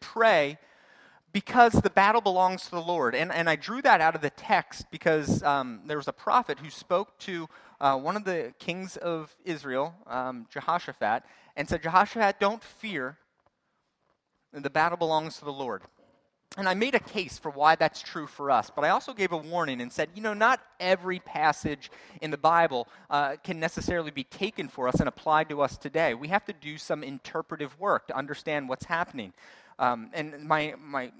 pray because the battle belongs to the Lord. And, and I drew that out of the text because um, there was a prophet who spoke to uh, one of the kings of Israel, um, Jehoshaphat, and said, Jehoshaphat, don't fear. The battle belongs to the Lord. And I made a case for why that's true for us, but I also gave a warning and said, you know, not every passage in the Bible uh, can necessarily be taken for us and applied to us today. We have to do some interpretive work to understand what's happening. Um, and my, my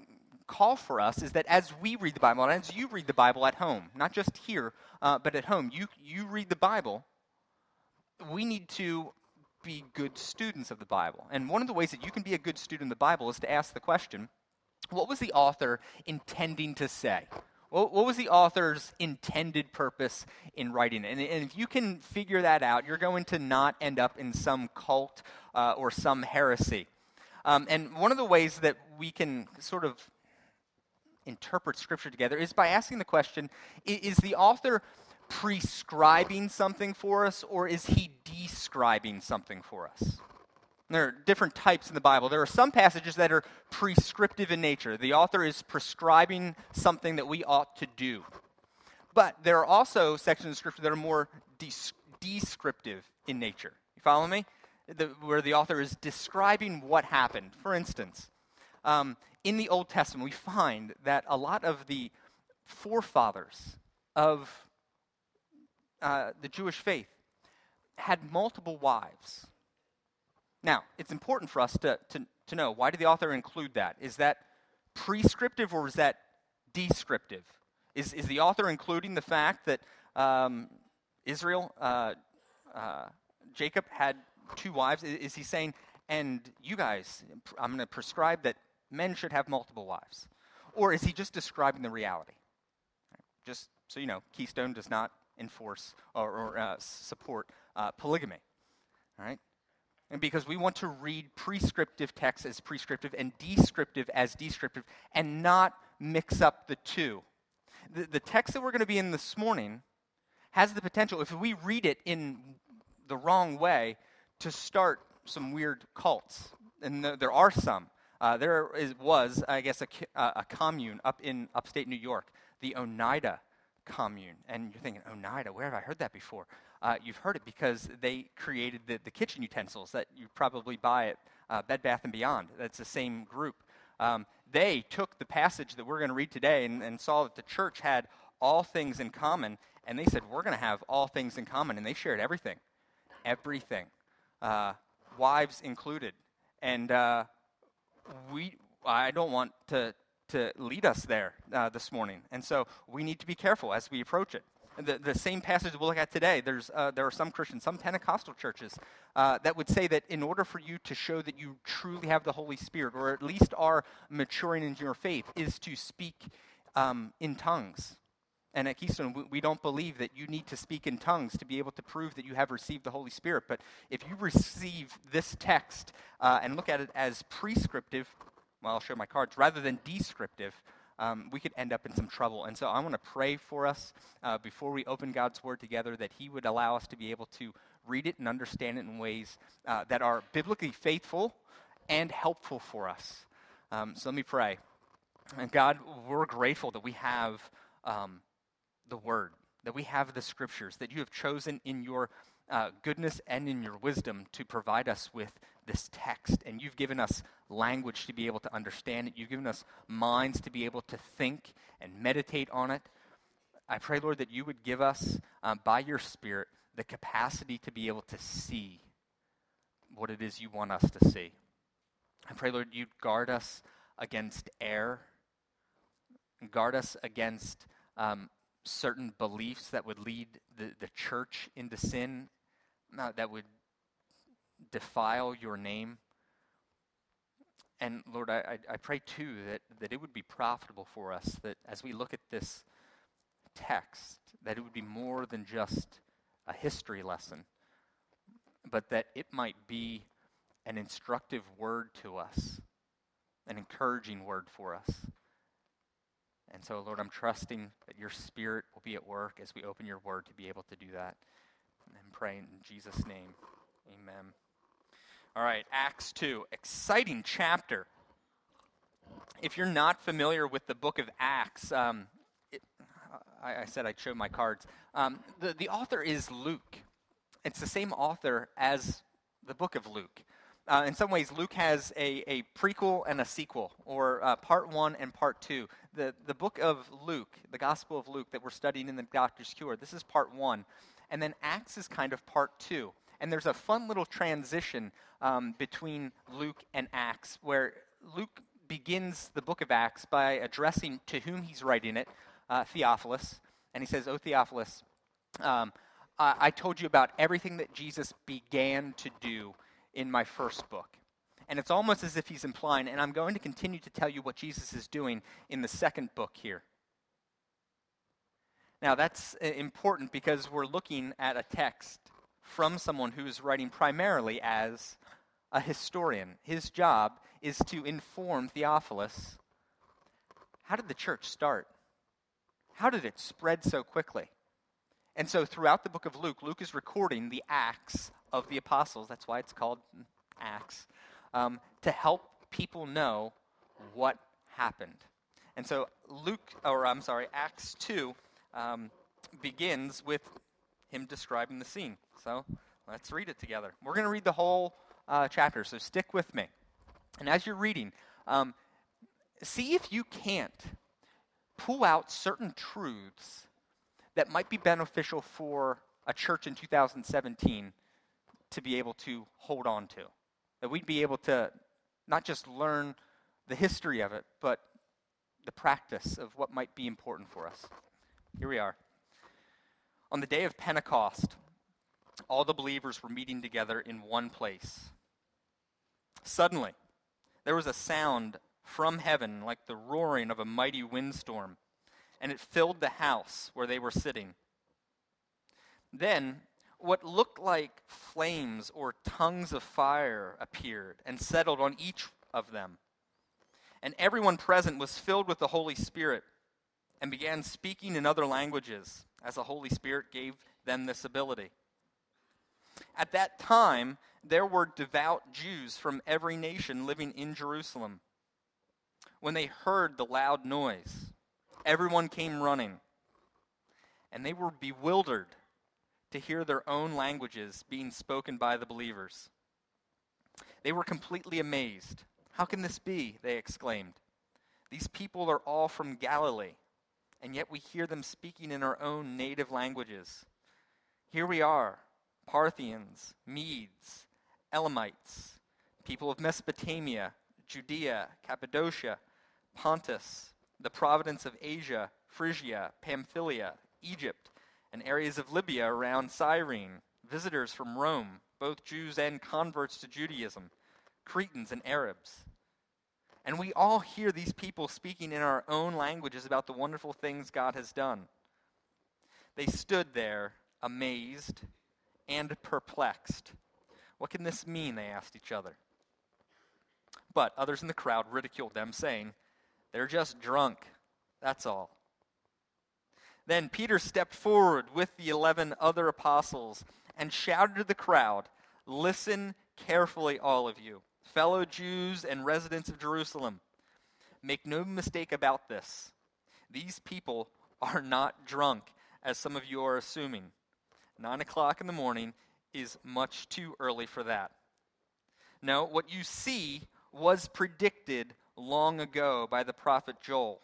call for us is that as we read the Bible, and as you read the Bible at home, not just here, uh, but at home, you, you read the Bible, we need to be good students of the Bible. And one of the ways that you can be a good student of the Bible is to ask the question what was the author intending to say? What, was the author's intended purpose in writing it? And, and, if you can figure that out, you're going to not end up in some cult uh, or some heresy. Um, and one of the ways that we can sort of interpret Scripture together is by asking the question is the author prescribing something for us, or is he describing something for us? There are different types in the Bible. There are some passages that are prescriptive in nature. The author is prescribing something that we ought to do. But there are also sections of Scripture that are more des- descriptive in nature. You follow me? The, where the author is describing what happened. For instance, um, in the Old Testament, we find that a lot of the forefathers of uh, the Jewish faith had multiple wives. Now, it's important for us to, to, to know why did the author include that? Is that prescriptive or is that descriptive? Is, is the author including the fact that um, Israel, uh, uh, Jacob had two wives? Is, he saying, and you guys, I'm going to prescribe that men should have multiple wives? Or is he just describing the reality? Just so you know, Keystone does not enforce or, or uh, support uh, polygamy. All right? And because we want to read prescriptive texts as prescriptive and descriptive as descriptive and not mix up the two. The, the text that we're going to be in this morning has the potential, if we read it in the wrong way, to start some weird cults. And there are some. Uh, there is, was, I guess, a, a commune up in upstate New York, the Oneida commune. And you're thinking, Oneida, where have I heard that before? Uh, you've heard it because they created the, the kitchen utensils that you probably buy at uh, Bed Bath & Beyond. That's the same group. Um, they took the passage that we're going to read today and, and saw that the church had all things in common, and they said, we're going to have all things in common. And they shared everything. Everything. Uh, wives included. And uh, we, I don't want to, to lead us there uh, this morning. And so we need to be careful as we approach it. The, the same passage we'll look at today, there's, uh, there are some Christians, some Pentecostal churches, uh, that would say that in order for you to show that you truly have the Holy Spirit, or at least are maturing in your faith, is to speak um, in tongues. And at Keystone, we, don't believe that you need to speak in tongues to be able to prove that you have received the Holy Spirit. But if you receive this text uh, and look at it as prescriptive, well, I'll show my cards, rather than descriptive, um, we could end up in some trouble. And so I want to pray for us uh, before we open God's Word together that He would allow us to be able to read it and understand it in ways uh, that are biblically faithful and helpful for us. Um, so let me pray. And God, we're grateful that we have um, the Word, that we have the Scriptures, that you have chosen in your uh, goodness and in your wisdom to provide us with this text. And you've given us language to be able to understand it. You've given us minds to be able to think and meditate on it. I pray, Lord, that you would give us, um, by your Spirit, the capacity to be able to see what it is you want us to see. I pray, Lord, you'd guard us against error, guard us against um, certain beliefs that would lead the, the church into sin uh, that would defile your name. And Lord, I, I, I pray too that, that it would be profitable for us that as we look at this text, that it would be more than just a history lesson, but that it might be an instructive word to us, an encouraging word for us. And so, Lord, I'm trusting that your Spirit will be at work as we open your word to be able to do that and pray in Jesus' name. Amen. All right, Acts 2. Exciting chapter. if you're not familiar with the book of Acts, um, it, I, I, said I'd show my cards. Um, the, the author is Luke. It's the same author as the book of Luke. Uh, in some ways, Luke has a, a prequel and a sequel, or uh, part one and part two. The, the book of Luke, the Gospel of Luke that we're studying in the Doctor's Cure, this is part one. And then Acts is kind of part two. And there's a fun little transition um, between Luke and Acts where Luke begins the book of Acts by addressing to whom he's writing it, uh, Theophilus. And he says, Oh, Theophilus, um, I-, I told you about everything that Jesus began to do in my first book. And it's almost as if he's implying, and I'm going to continue to tell you what Jesus is doing in the second book here. Now, that's uh, important because we're looking at a text from someone who is writing primarily as a historian. His job is to inform Theophilus how did the church start? How did it spread so quickly? And so, throughout the book of Luke, Luke is recording the acts of the apostles. That's why it's called Acts, um, to help people know what happened. And so, Luke, or I'm sorry, Acts 2 um, begins with him describing the scene. So, let's read it together. We're going to read the whole uh, chapter, so stick with me. And as you're reading, um, see if you can't pull out certain truths that might be beneficial for a church in 2017 to be able to hold on to. That we'd be able to not just learn the history of it, but the practice of what might be important for us. Here we are. On the day of Pentecost, all the believers were meeting together in one place. Suddenly, there was a sound from heaven like the roaring of a mighty windstorm, and it filled the house where they were sitting. Then, what looked like flames or tongues of fire appeared and settled on each of them. And everyone present was filled with the Holy Spirit and began speaking in other languages as the Holy Spirit gave them this ability. At that time, there were devout Jews from every nation living in Jerusalem. When they heard the loud noise, everyone came running, and they were bewildered to hear their own languages being spoken by the believers. They were completely amazed. How can this be? They exclaimed. These people are all from Galilee, and yet we hear them speaking in our own native languages. Here we are Parthians, Medes, Elamites, people of Mesopotamia, Judea, Cappadocia, Pontus, the province of Asia, Phrygia, Pamphylia, Egypt, and areas of Libya around Cyrene, visitors from Rome, both Jews and converts to Judaism, Cretans and Arabs. And we all hear these people speaking in our own languages about the wonderful things God has done. They stood there, amazed and perplexed. What can this mean? They asked each other. But others in the crowd ridiculed them, saying, They're just drunk. That's all. Then Peter stepped forward with the eleven other apostles and shouted to the crowd, Listen carefully, all of you, fellow Jews and residents of Jerusalem. Make no mistake about this. These people are not drunk, as some of you are assuming. Nine o'clock in the morning is much too early for that. No, what you see was predicted long ago by the prophet Joel.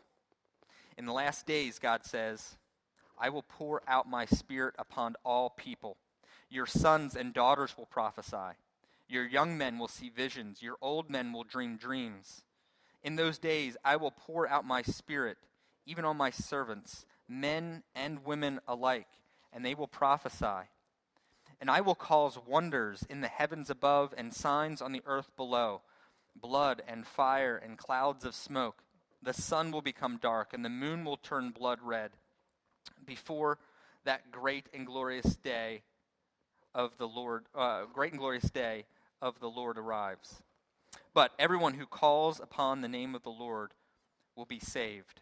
In the last days, God says, I will pour out my spirit upon all people. Your sons and daughters will prophesy. Your young men will see visions. Your old men will dream dreams. In those days, I will pour out my spirit, even on my servants, men and women alike, and they will prophesy. And I will cause wonders in the heavens above and signs on the earth below blood and fire and clouds of smoke. The sun will become dark, and the moon will turn blood red before that great and glorious day of the Lord, uh, great and glorious day of the Lord arrives. But everyone who calls upon the name of the Lord will be saved.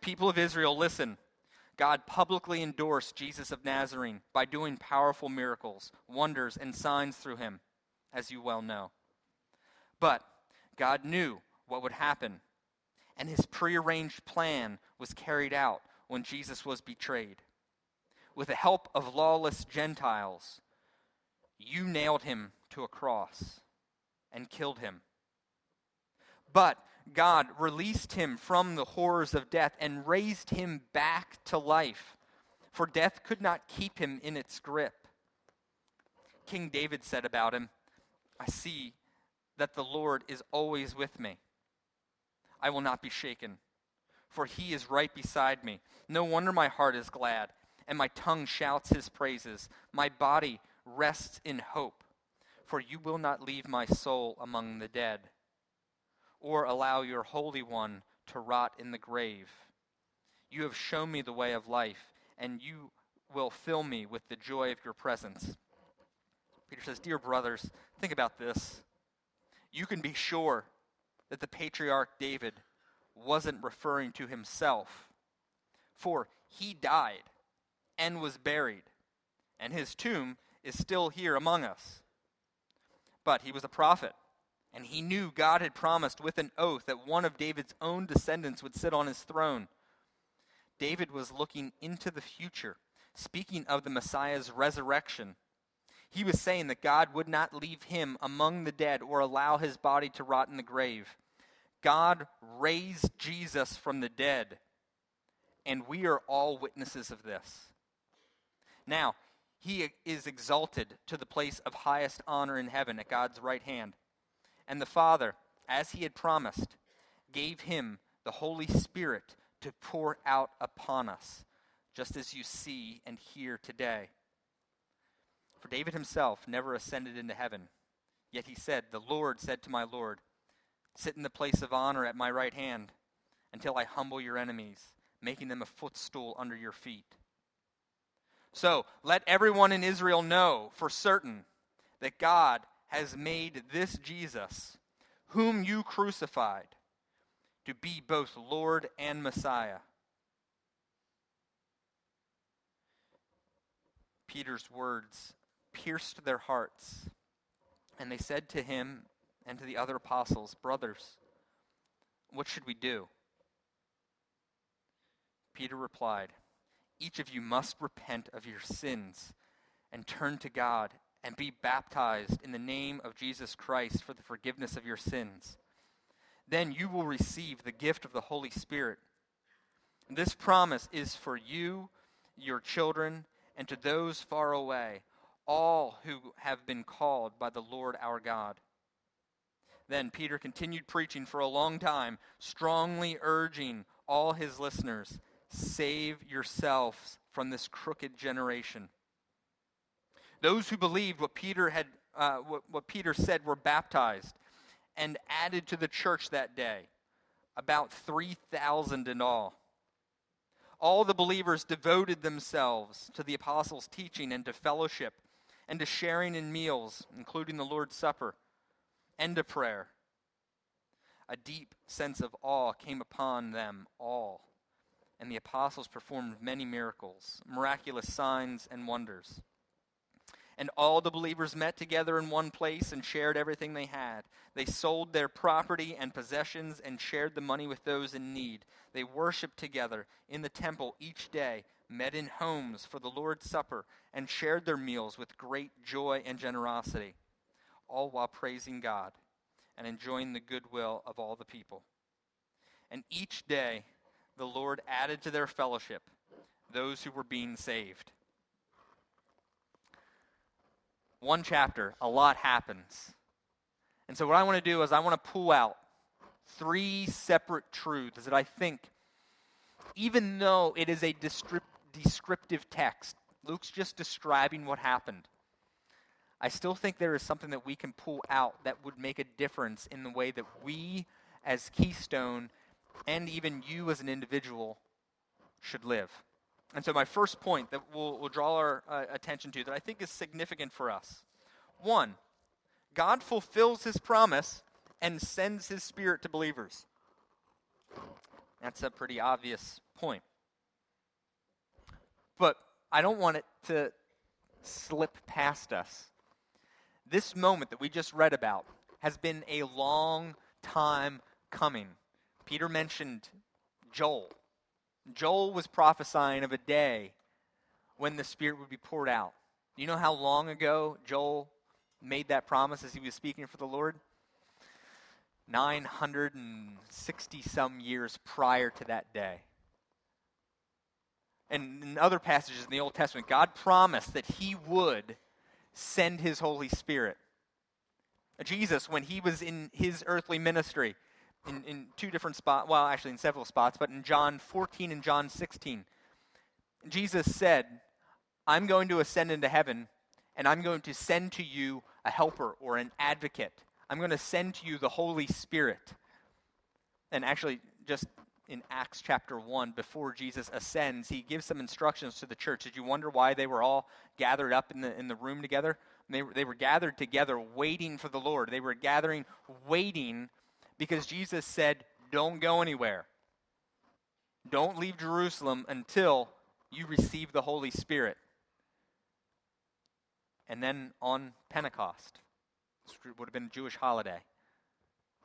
People of Israel, listen. God publicly endorsed Jesus of Nazareth by doing powerful miracles, wonders, and signs through him, as you well know. But God knew what would happen and his prearranged plan was carried out when Jesus was betrayed. With the help of lawless Gentiles, you nailed him to a cross and killed him. But God released him from the horrors of death and raised him back to life, for death could not keep him in its grip. King David said about him, I see that the Lord is always with me. I will not be shaken, for he is right beside me. No wonder my heart is glad, and my tongue shouts his praises. My body rests in hope, for you will not leave my soul among the dead, or allow your Holy One to rot in the grave. You have shown me the way of life, and you will fill me with the joy of your presence. Peter says, Dear brothers, think about this. You can be sure that the patriarch David wasn't referring to himself, for he died and was buried, and his tomb is still here among us. But he was a prophet, and he knew God had promised with an oath that one of David's own descendants would sit on his throne. David was looking into the future, speaking of the Messiah's resurrection. He was saying that God would not leave him among the dead or allow his body to rot in the grave. God raised Jesus from the dead, and we are all witnesses of this. Now, he is exalted to the place of highest honor in heaven at God's right hand. And the Father, as he had promised, gave him the Holy Spirit to pour out upon us, just as you see and hear today. For David himself never ascended into heaven, yet he said, The Lord said to my Lord, Sit in the place of honor at my right hand until I humble your enemies, making them a footstool under your feet. So let everyone in Israel know for certain that God has made this Jesus, whom you crucified, to be both Lord and Messiah. Peter's words pierced their hearts, and they said to him and to the other apostles, Brothers, what should we do? Peter replied, each of you must repent of your sins and turn to God and be baptized in the name of Jesus Christ for the forgiveness of your sins. Then you will receive the gift of the Holy Spirit. This promise is for you, your children, and to those far away, all who have been called by the Lord our God. Then Peter continued preaching for a long time, strongly urging all his listeners Save yourselves from this crooked generation. Those who believed what Peter had, uh, what, what Peter said, were baptized and added to the church that day, about 3,000 in all. All the believers devoted themselves to the apostles' teaching and to fellowship and to sharing in meals, including the Lord's Supper, and to prayer. A deep sense of awe came upon them all and the apostles performed many miracles, miraculous signs, and wonders. And all the believers met together in one place and shared everything they had. They sold their property and possessions and shared the money with those in need. They worshiped together in the temple each day, met in homes for the Lord's Supper, and shared their meals with great joy and generosity, all while praising God and enjoying the goodwill of all the people. And each day, the Lord added to their fellowship those who were being saved. One chapter, a lot happens. And so, what I want to do is, I want to pull out three separate truths that I think, even though it is a descriptive text, Luke's just describing what happened. I still think there is something that we can pull out that would make a difference in the way that we, as Keystone, and even you as an individual should live. And so, my first point that we'll, we'll draw our uh, attention to that I think is significant for us one, God fulfills his promise and sends his spirit to believers. That's a pretty obvious point. But I don't want it to slip past us. This moment that we just read about has been a long time coming Peter mentioned Joel. Joel was prophesying of a day when the Spirit would be poured out. You know how long ago Joel made that promise as he was speaking for the Lord? 960 some years prior to that day. And in other passages in the Old Testament, God promised that He would send His Holy Spirit. Jesus, when He was in His earthly ministry, in, in two different spots, well, actually in several spots, but in John 14 and John 16, Jesus said, I'm going to ascend into heaven, and I'm going to send to you a helper or an advocate. I'm going to send to you the Holy Spirit. And actually, just in Acts chapter 1, before Jesus ascends, he gives some instructions to the church. Did you wonder why they were all gathered up in the, in the room together? They, they were gathered together waiting for the Lord. They were gathering, waiting, because Jesus said, Don't go anywhere. Don't leave Jerusalem until you receive the Holy Spirit. And then on Pentecost, would have been a Jewish holiday,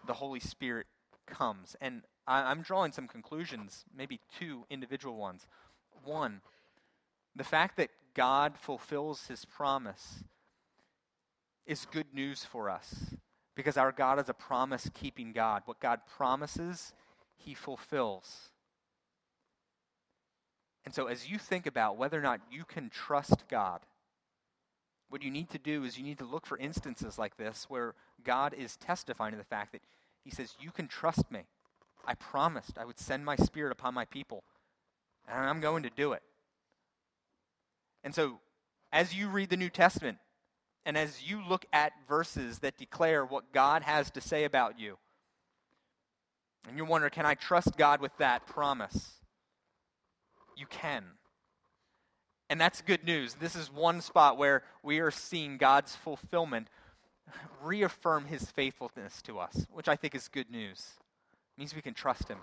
the Holy Spirit comes. And I, am drawing some conclusions, maybe two individual ones. One, the fact that God fulfills his promise is good news for us because our God is a promise keeping God. What God promises, he fulfills. And so, as you think about whether or not you can trust God, what you need to do is you need to look for instances like this where God is testifying to the fact that He says, You can trust me. I promised I would send my spirit upon my people, and I'm going to do it. And so, as you read the New Testament, and as you look at verses that declare what God has to say about you, and you wonder, can I trust God with that promise? You can. And that's good news. This is one spot where we are seeing God's fulfillment reaffirm his faithfulness to us, which I think is good news. Means we can trust him.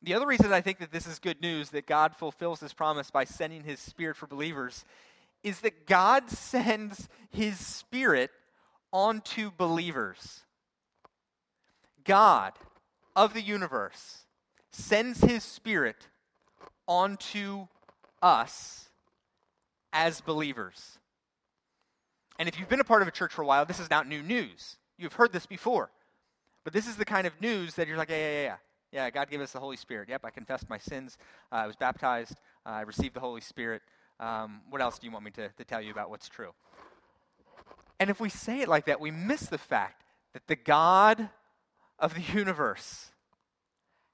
The other reason I think that this is good news, that God fulfills his promise by sending his spirit for believers, is that God sends his spirit onto believers. God of the universe sends his spirit onto us as believers. And if you've been a part of a church for a while, this is not new news. You've heard this before. But this is the kind of news that you're like, yeah, yeah, yeah. Yeah, God gave us the Holy Spirit. Yep, I confessed my sins. Uh, I was baptized. Uh, I received the Holy Spirit. Um, what else do you want me to, to tell you about what's true? And if we say it like that, we miss the fact that the God of the universe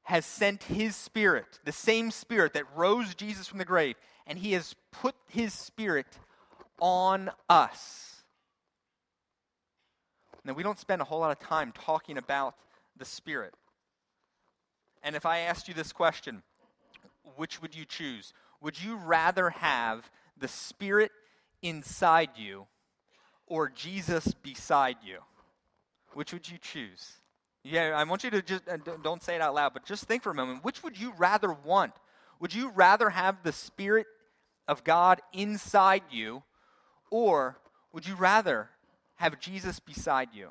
has sent his spirit, the same spirit that rose Jesus from the grave, and he has put his spirit on us. Now, we don't spend a whole lot of time talking about the spirit. And if I asked you this question, which would you choose? Would you rather have the spirit inside you or Jesus beside you? Which would you choose? Yeah, I want you to just, uh, don't say it out loud, but just think for a moment. Which would you rather want? Would you rather have the Spirit of God inside you, or would you rather have Jesus beside you?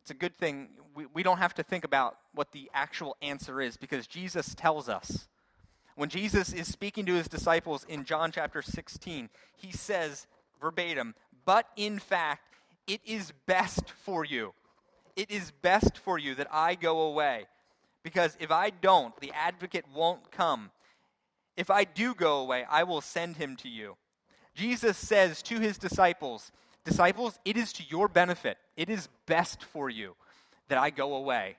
It's a good thing. We, we don't have to think about what the actual answer is because Jesus tells us. When Jesus is speaking to his disciples in John chapter 16, he says verbatim, But in fact, it is best for you. It is best for you that I go away. Because if I don't, the advocate won't come. If I do go away, I will send him to you. Jesus says to his disciples, Disciples, it is to your benefit, it is best for you that I go away.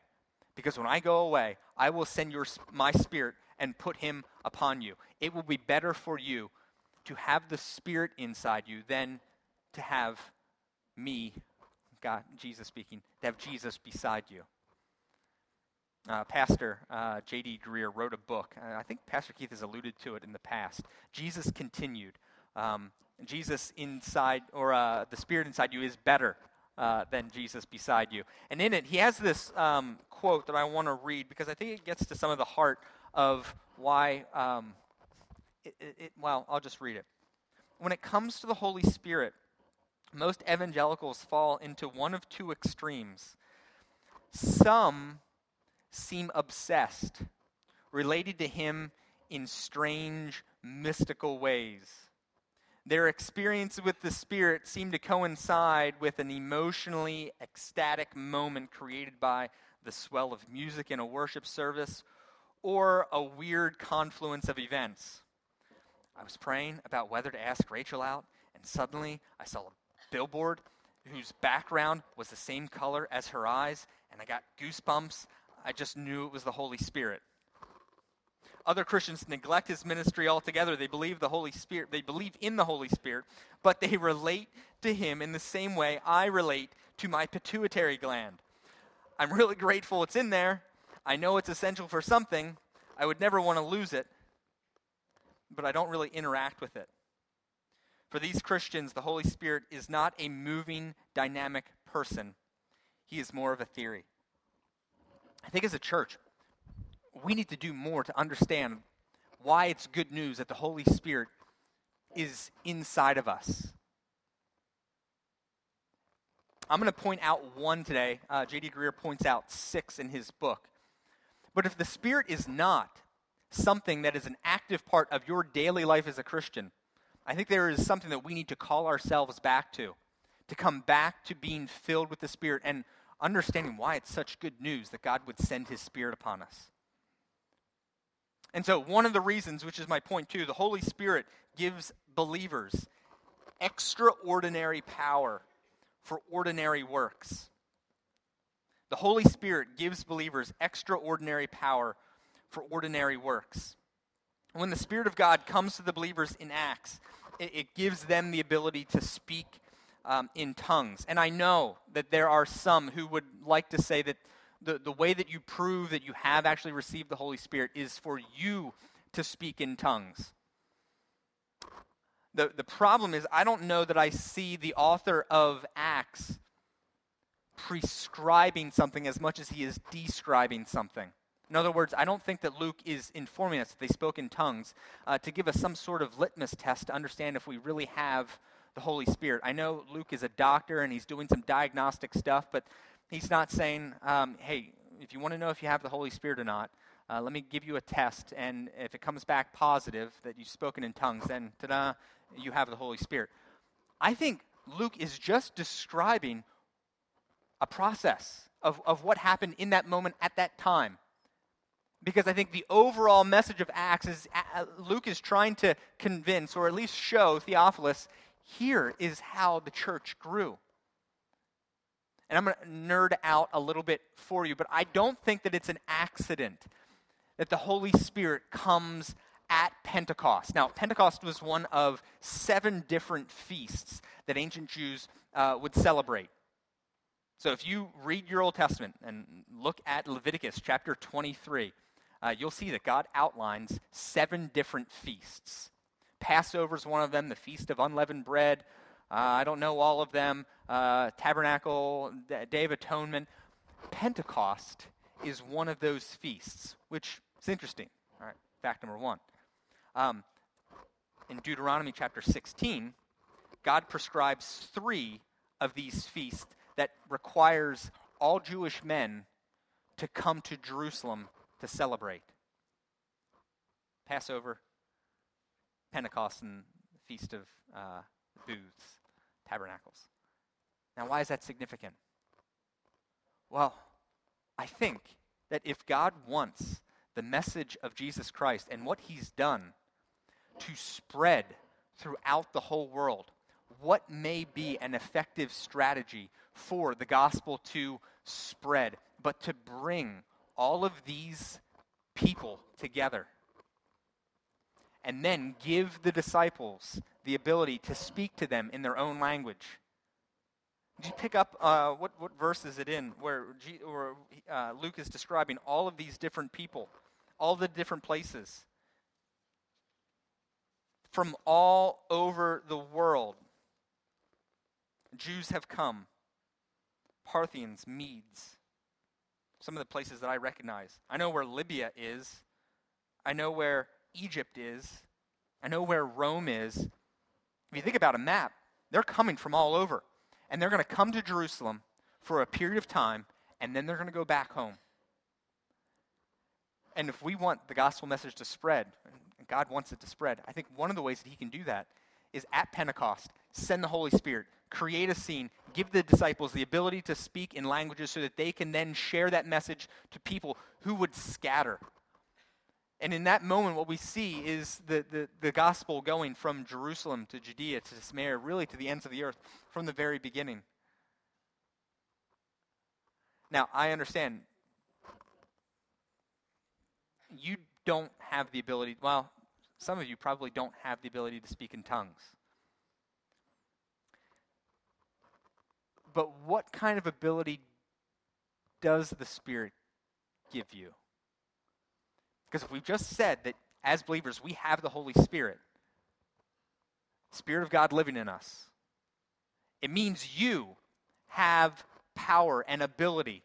Because when I go away, I will send your, my spirit and put him upon you. It will be better for you to have the spirit inside you than to have me, God, Jesus speaking, to have Jesus beside you. Uh, Pastor uh, J.D. Greear wrote a book. I think Pastor Keith has alluded to it in the past. Jesus continued. Um, Jesus inside, or uh, the Spirit inside you, is better uh, than Jesus beside you. And in it, he has this um, quote that I want to read because I think it gets to some of the heart of why. Um, it, it, well, I'll just read it. When it comes to the Holy Spirit, most evangelicals fall into one of two extremes. Some seem obsessed, related to him in strange, mystical ways. Their experience with the Spirit seemed to coincide with an emotionally ecstatic moment created by the swell of music in a worship service or a weird confluence of events. I was praying about whether to ask Rachel out, and suddenly I saw a billboard whose background was the same color as her eyes, and I got goosebumps. I just knew it was the Holy Spirit. Other Christians neglect his ministry altogether. They believe the Holy Spirit, they believe in the Holy Spirit, but they relate to him in the same way I relate to my pituitary gland. I'm really grateful it's in there. I know it's essential for something. I would never want to lose it, but I don't really interact with it. For these Christians, the Holy Spirit is not a moving, dynamic person, he is more of a theory. I think as a church, we need to do more to understand why it's good news that the Holy Spirit is inside of us. I'm going to point out one today. Uh, J.D. Greear points out six in his book. But if the Spirit is not something that is an active part of your daily life as a Christian, I think there is something that we need to call ourselves back to, to come back to being filled with the Spirit and understanding why it's such good news that God would send His Spirit upon us. And so, one of the reasons, which is my point too, the Holy Spirit gives believers extraordinary power for ordinary works. The Holy Spirit gives believers extraordinary power for ordinary works. When the Spirit of God comes to the believers in Acts, it, it gives them the ability to speak um, in tongues. And I know that there are some who would like to say that the, the way that you prove that you have actually received the Holy Spirit is for you to speak in tongues. The, the problem is, I don't know that I see the author of Acts prescribing something as much as he is describing something. In other words, I don't think that Luke is informing us that they spoke in tongues uh, to give us some sort of litmus test to understand if we really have the Holy Spirit. I know Luke is a doctor and he's doing some diagnostic stuff, but he's not saying, um, hey, if you want to know if you have the Holy Spirit or not, uh, let me give you a test, and if it comes back positive that you've spoken in tongues, then ta da, you have the Holy Spirit. I think Luke is just describing a process of, of what happened in that moment at that time because I think the overall message of Acts is uh, Luke is trying to convince, or at least show Theophilus, here is how the church grew. And I'm going to nerd out a little bit for you, but I don't think that it's an accident that the Holy Spirit comes at Pentecost. Now, Pentecost was one of seven different feasts that ancient Jews uh, would celebrate. So if you read your Old Testament and look at Leviticus chapter 23, uh, you'll see that God outlines seven different feasts. Passover is one of them, the Feast of Unleavened Bread. Uh, I don't know all of them. Uh, Tabernacle, Day of Atonement. Pentecost is one of those feasts, which is interesting. All right, fact number one. Um, in Deuteronomy chapter 16, God prescribes three of these feasts that requires all Jewish men to come to Jerusalem to celebrate Passover, Pentecost, and Feast of uh, Booths, Tabernacles. Now, why is that significant? Well, I think that if God wants the message of Jesus Christ and what he's done to spread throughout the whole world, what may be an effective strategy for the gospel to spread, but to bring all of these people together and then give the disciples the ability to speak to them in their own language. Did you pick up uh, what, what verse is it in where, G, where uh, Luke is describing all of these different people, all the different places from all over the world? Jews have come, Parthians, Medes, some of the places that I recognize. I know where Libya is. I know where Egypt is. I know where Rome is. If you think about a map, they're coming from all over. And they're going to come to Jerusalem for a period of time and then they're going to go back home. And if we want the gospel message to spread, and God wants it to spread, I think one of the ways that He can do that is at Pentecost, send the Holy Spirit, create a scene, give the disciples the ability to speak in languages so that they can then share that message to people who would scatter. And in that moment, what we see is the, the, the gospel going from Jerusalem to Judea to Samaria, really to the ends of the earth from the very beginning. Now, I understand you don't have the ability, well, some of you probably don't have the ability to speak in tongues. But what kind of ability does the Spirit give you? Because if we've just said that as believers we have the Holy Spirit, Spirit of God living in us, it means you have power and ability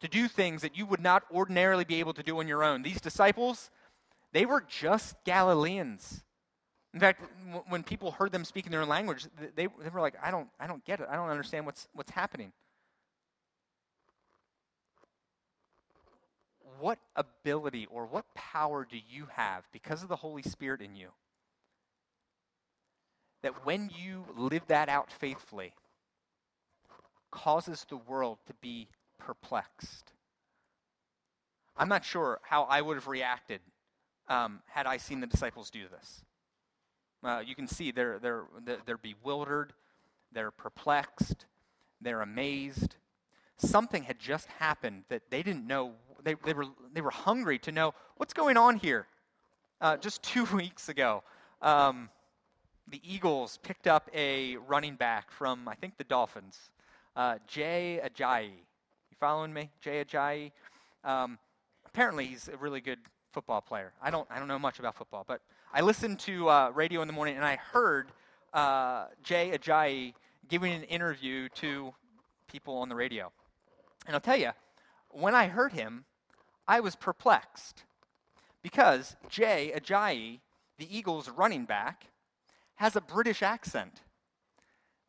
to do things that you would not ordinarily be able to do on your own. These disciples, they were just Galileans. In fact, when people heard them speaking their own language, they, they were like, I don't, I don't get it. I don't understand what's, what's happening. What ability or what power do you have because of the Holy Spirit in you? That when you live that out faithfully, causes the world to be perplexed. I'm not sure how I would have reacted um, had I seen the disciples do this. Uh, you can see they're, they're, they're bewildered, they're perplexed, they're amazed. Something had just happened that they didn't know. They, they, were, they were hungry to know what's going on here. Uh, just two weeks ago, um, the Eagles picked up a running back from, I think, the Dolphins, uh, Jay Ajayi. You following me? Jay Ajayi. Um, apparently, he's a really good football player. I don't, I don't know much about football, but I listened to uh, radio in the morning and I heard uh, Jay Ajayi giving an interview to people on the radio. And I'll tell you, when I heard him, I was perplexed because Jay Ajayi, the Eagles running back, has a British accent.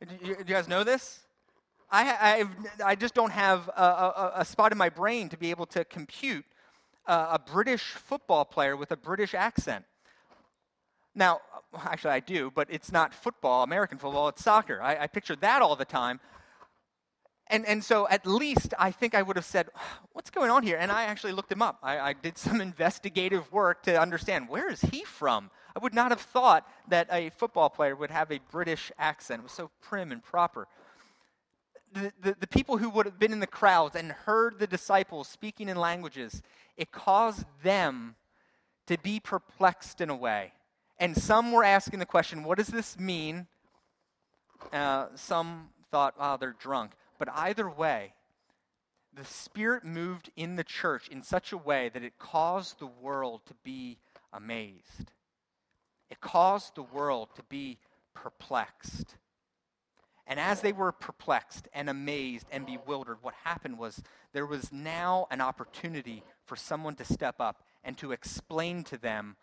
Do you, guys know this? I, I've, i just don't have a, a, a, spot in my brain to be able to compute uh, a British football player with a British accent. Now, actually, I do, but it's not football, American football, it's soccer. I, I picture that all the time. And, and so at least I think I would have said, What's going on here? And I actually looked him up. I, I did some investigative work to understand where is he from? I would not have thought that a football player would have a British accent. It was so prim and proper. The, the, the, people who would have been in the crowds and heard the disciples speaking in languages, it caused them to be perplexed in a way. And some were asking the question, what does this mean? Uh, some thought, oh, they're drunk. But either way, the Spirit moved in the church in such a way that it caused the world to be amazed. It caused the world to be perplexed. And as they were perplexed and amazed and bewildered, what happened was there was now an opportunity for someone to step up and to explain to them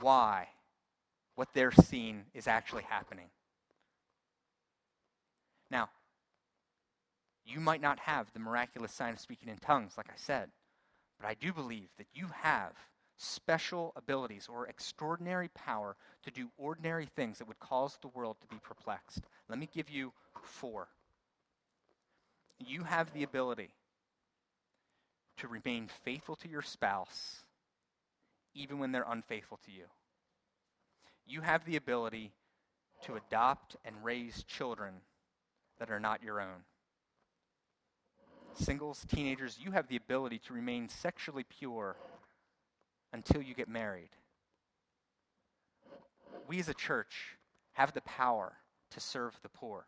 why what they're seeing is actually happening. Now, you might not have the miraculous sign of speaking in tongues, like I said, but I do believe that you have special abilities or extraordinary power to do ordinary things that would cause the world to be perplexed. Let me give you four. You have the ability to remain faithful to your spouse even when they're unfaithful to you you have the ability to adopt and raise children that are not your own. Singles, teenagers, you have the ability to remain sexually pure until you get married. We as a church have the power to serve the poor.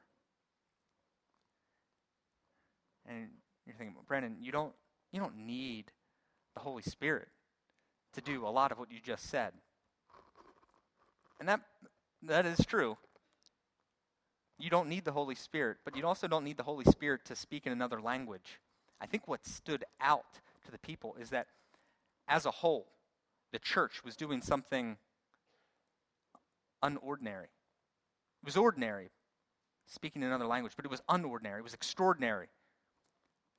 And you're thinking, Brennan, you don't, you don't need the Holy Spirit to do a lot of what you just said. And that, that is true. You don't need the Holy Spirit, but you also don't need the Holy Spirit to speak in another language. I think what stood out to the people is that as a whole, the church was doing something unordinary. It was ordinary, speaking in another language, but it was unordinary. It was extraordinary.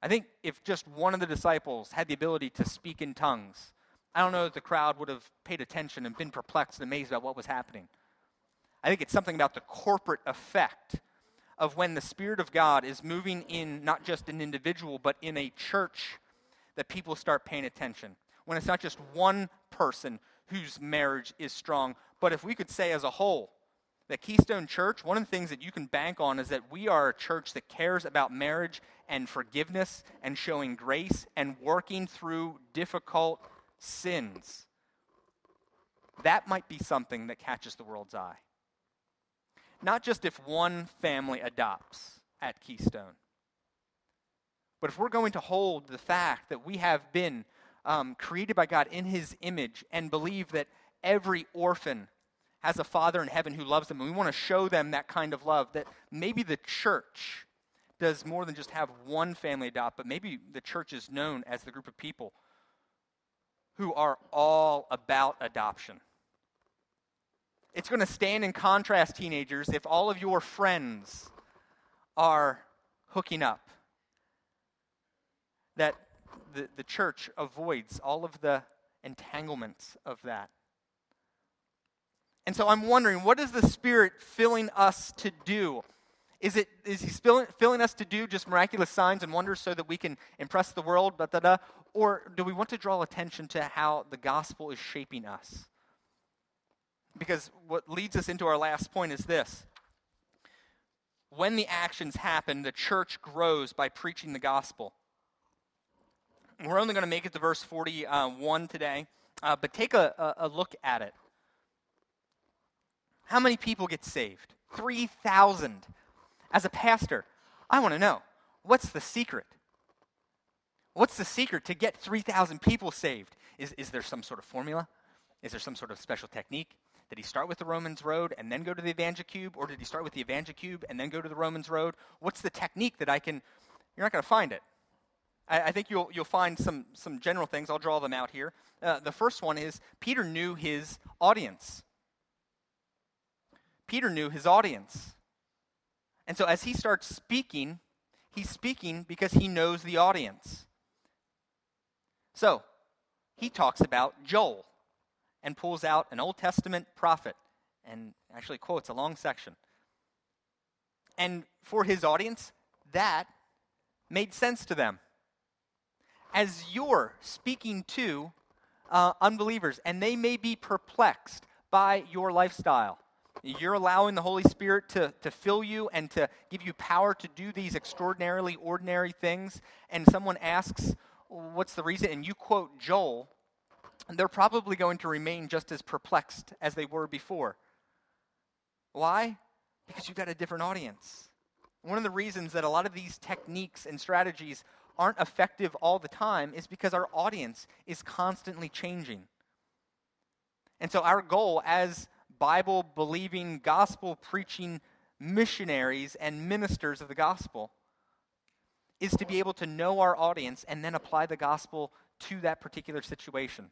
I think if just one of the disciples had the ability to speak in tongues, I don't know that the crowd would have paid attention and been perplexed and amazed about what was happening. I think it's something about the corporate effect of when the Spirit of God is moving in not just an individual, but in a church that people start paying attention. When it's not just one person whose marriage is strong, but if we could say as a whole, that Keystone Church, one of the things that you can bank on is that we are a church that cares about marriage and forgiveness and showing grace and working through difficult sins. That might be something that catches the world's eye not just if one family adopts at Keystone, but if we're going to hold the fact that we have been um, created by God in His image and believe that every orphan has a father in heaven who loves them, and we want to show them that kind of love, that maybe the church does more than just have one family adopt, but maybe the church is known as the group of people who are all about adoption. It's going to stand in contrast, teenagers, if all of your friends are hooking up. That the, the church avoids all of the entanglements of that. And so I'm wondering, what is the Spirit filling us to do? Is, it, is He filling, filling us to do just miraculous signs and wonders so that we can impress the world, da, da, da, or do we want to draw attention to how the gospel is shaping us? Because what leads us into our last point is this. When the actions happen, the church grows by preaching the gospel. We're only going to make it to verse 41 today, uh, but take a, a, look at it. How many people get saved? 3,000. As a pastor, I want to know what's the secret? What's the secret to get 3,000 people saved? Is, is there some sort of formula? Is there some sort of special technique? Did he start with the Romans road and then go to the EvangeCube, or did he start with the EvangeCube and then go to the Romans road? What's the technique that I can? You're not going to find it. I, I, think you'll you'll find some some general things. I'll draw them out here. Uh, the first one is Peter knew his audience. Peter knew his audience, and so as he starts speaking, he's speaking because he knows the audience. So he talks about Joel and pulls out an Old Testament prophet and actually quotes a long section. And for his audience, that made sense to them. As you're speaking to uh, unbelievers, and they may be perplexed by your lifestyle, you're allowing the Holy Spirit to, to fill you and to give you power to do these extraordinarily ordinary things, and someone asks, What's the reason? And you quote Joel, they're probably going to remain just as perplexed as they were before. Why? Because you've got a different audience. One of the reasons that a lot of these techniques and strategies aren't effective all the time is because our audience is constantly changing. And so, our goal as Bible believing, gospel preaching missionaries and ministers of the gospel is to be able to know our audience and then apply the gospel to that particular situation.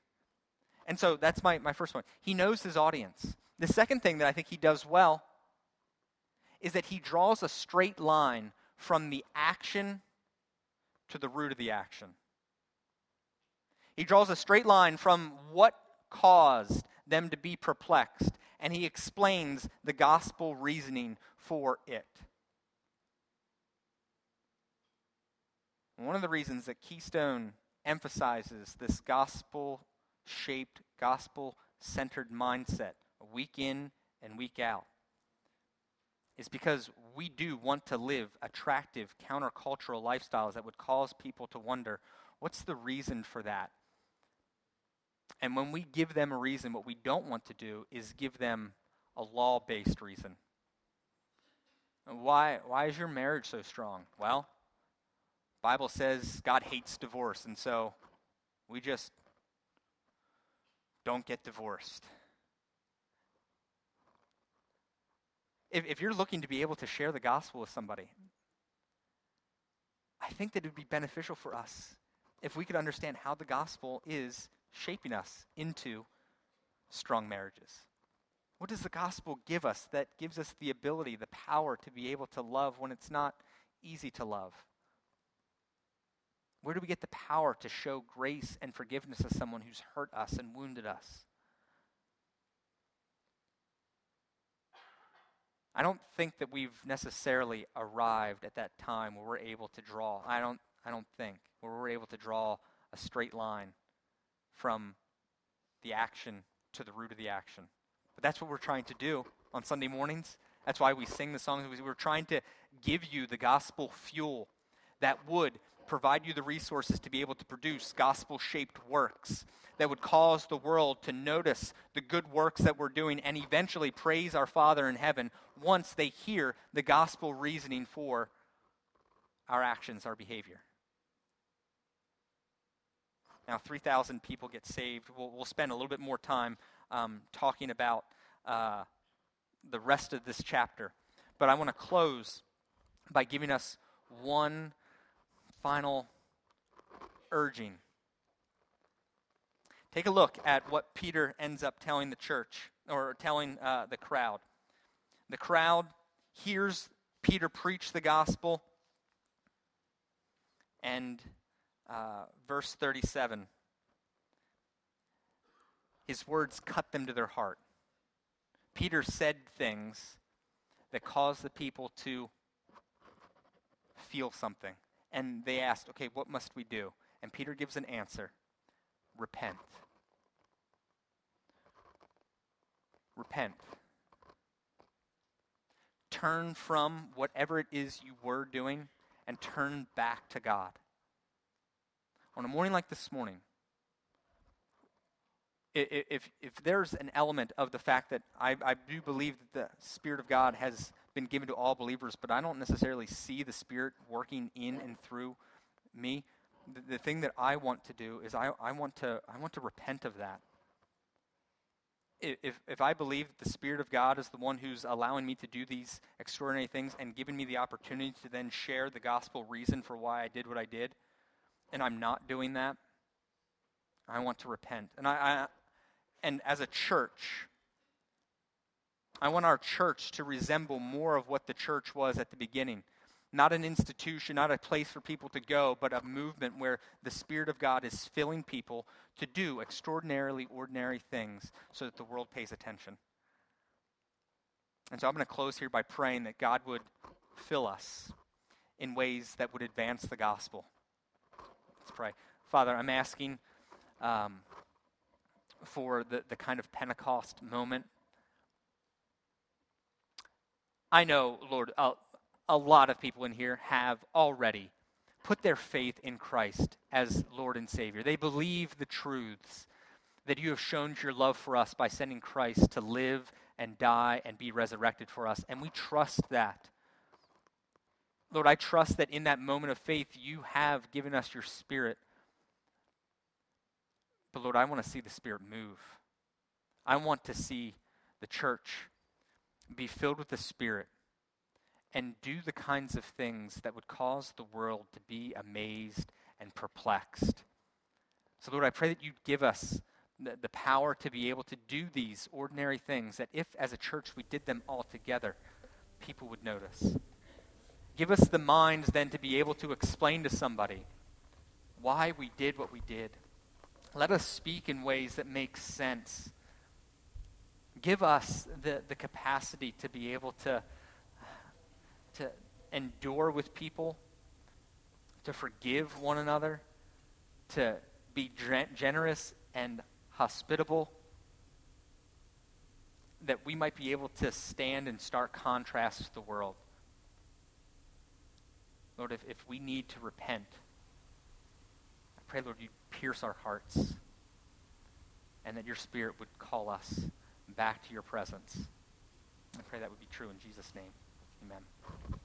And so that's my, my first one. He knows his audience. The second thing that I think he does well is that he draws a straight line from the action to the root of the action. He draws a straight line from what caused them to be perplexed, and he explains the gospel reasoning for it. One of the reasons that Keystone emphasizes this gospel shaped, gospel centered mindset, week in and week out, is because we do want to live attractive, countercultural lifestyles that would cause people to wonder what's the reason for that? And when we give them a reason, what we don't want to do is give them a law based reason. Why, why is your marriage so strong? Well, Bible says God hates divorce, and so we just don't get divorced. If, if you're looking to be able to share the gospel with somebody, I think that it would be beneficial for us if we could understand how the gospel is shaping us into strong marriages. What does the gospel give us that gives us the ability, the power to be able to love when it's not easy to love? Where do we get the power to show grace and forgiveness to someone who's hurt us and wounded us? I don't think that we've necessarily arrived at that time where we're able to draw. I don't, I don't think where we're able to draw a straight line from the action to the root of the action. But that's what we're trying to do on Sunday mornings. That's why we sing the songs. We're trying to give you the gospel fuel that would provide you the resources to be able to produce gospel shaped works that would cause the world to notice the good works that we're doing and eventually praise our Father in heaven once they hear the gospel reasoning for our actions, our behavior. Now, 3,000 people get saved. We'll, we'll, spend a little bit more time um, talking about uh, the rest of this chapter. But I want to close by giving us one final urging. Take a look at what Peter ends up telling the church or telling uh, the crowd. The crowd hears Peter preach the gospel, and uh, verse 37 his words cut them to their heart. Peter said things that caused the people to feel something. And they asked, okay, what must we do? And Peter gives an answer repent. Repent. Turn from whatever it is you were doing and turn back to God. On a morning like this morning, if, if there's an element of the fact that I, I do believe that the Spirit of God has been given to all believers, but I don't necessarily see the Spirit working in and through me, the, the thing that I want to do is I, I, want to, I want to repent of that. If, if I believe that the Spirit of God is the one who's allowing me to do these extraordinary things and giving me the opportunity to then share the gospel reason for why I did what I did, and I'm not doing that, I want to repent. And I, and as a church, I want our church to resemble more of what the church was at the beginning. Not an institution, not a place for people to go, but a movement where the Spirit of God is filling people to do extraordinarily ordinary things so that the world pays attention. And so I'm going to close here by praying that God would fill us in ways that would advance the gospel. Let's pray. Father, I'm asking. Um, for the, the kind of Pentecost moment. I know, Lord, a, a lot of people in here have already put their faith in Christ as Lord and Savior. They believe the truths that you have shown your love for us by sending Christ to live and die and be resurrected for us. And we trust that. Lord, I trust that in that moment of faith, you have given us your Spirit but Lord, I want to see the Spirit move. I want to see the church be filled with the Spirit and do the kinds of things that would cause the world to be amazed and perplexed. So, Lord, I pray that you'd give us the, the power to be able to do these ordinary things, that if as a church we did them all together, people would notice. Give us the minds then to be able to explain to somebody why we did what we did. Let us speak in ways that make sense. Give us the, the capacity to be able to, to endure with people, to forgive one another, to be generous and hospitable, that we might be able to stand in stark contrast to the world. Lord, if, if we need to repent, I pray, Lord, you pierce our hearts, and that your Spirit would call us back to your presence. I pray that would be true in Jesus' name. Amen.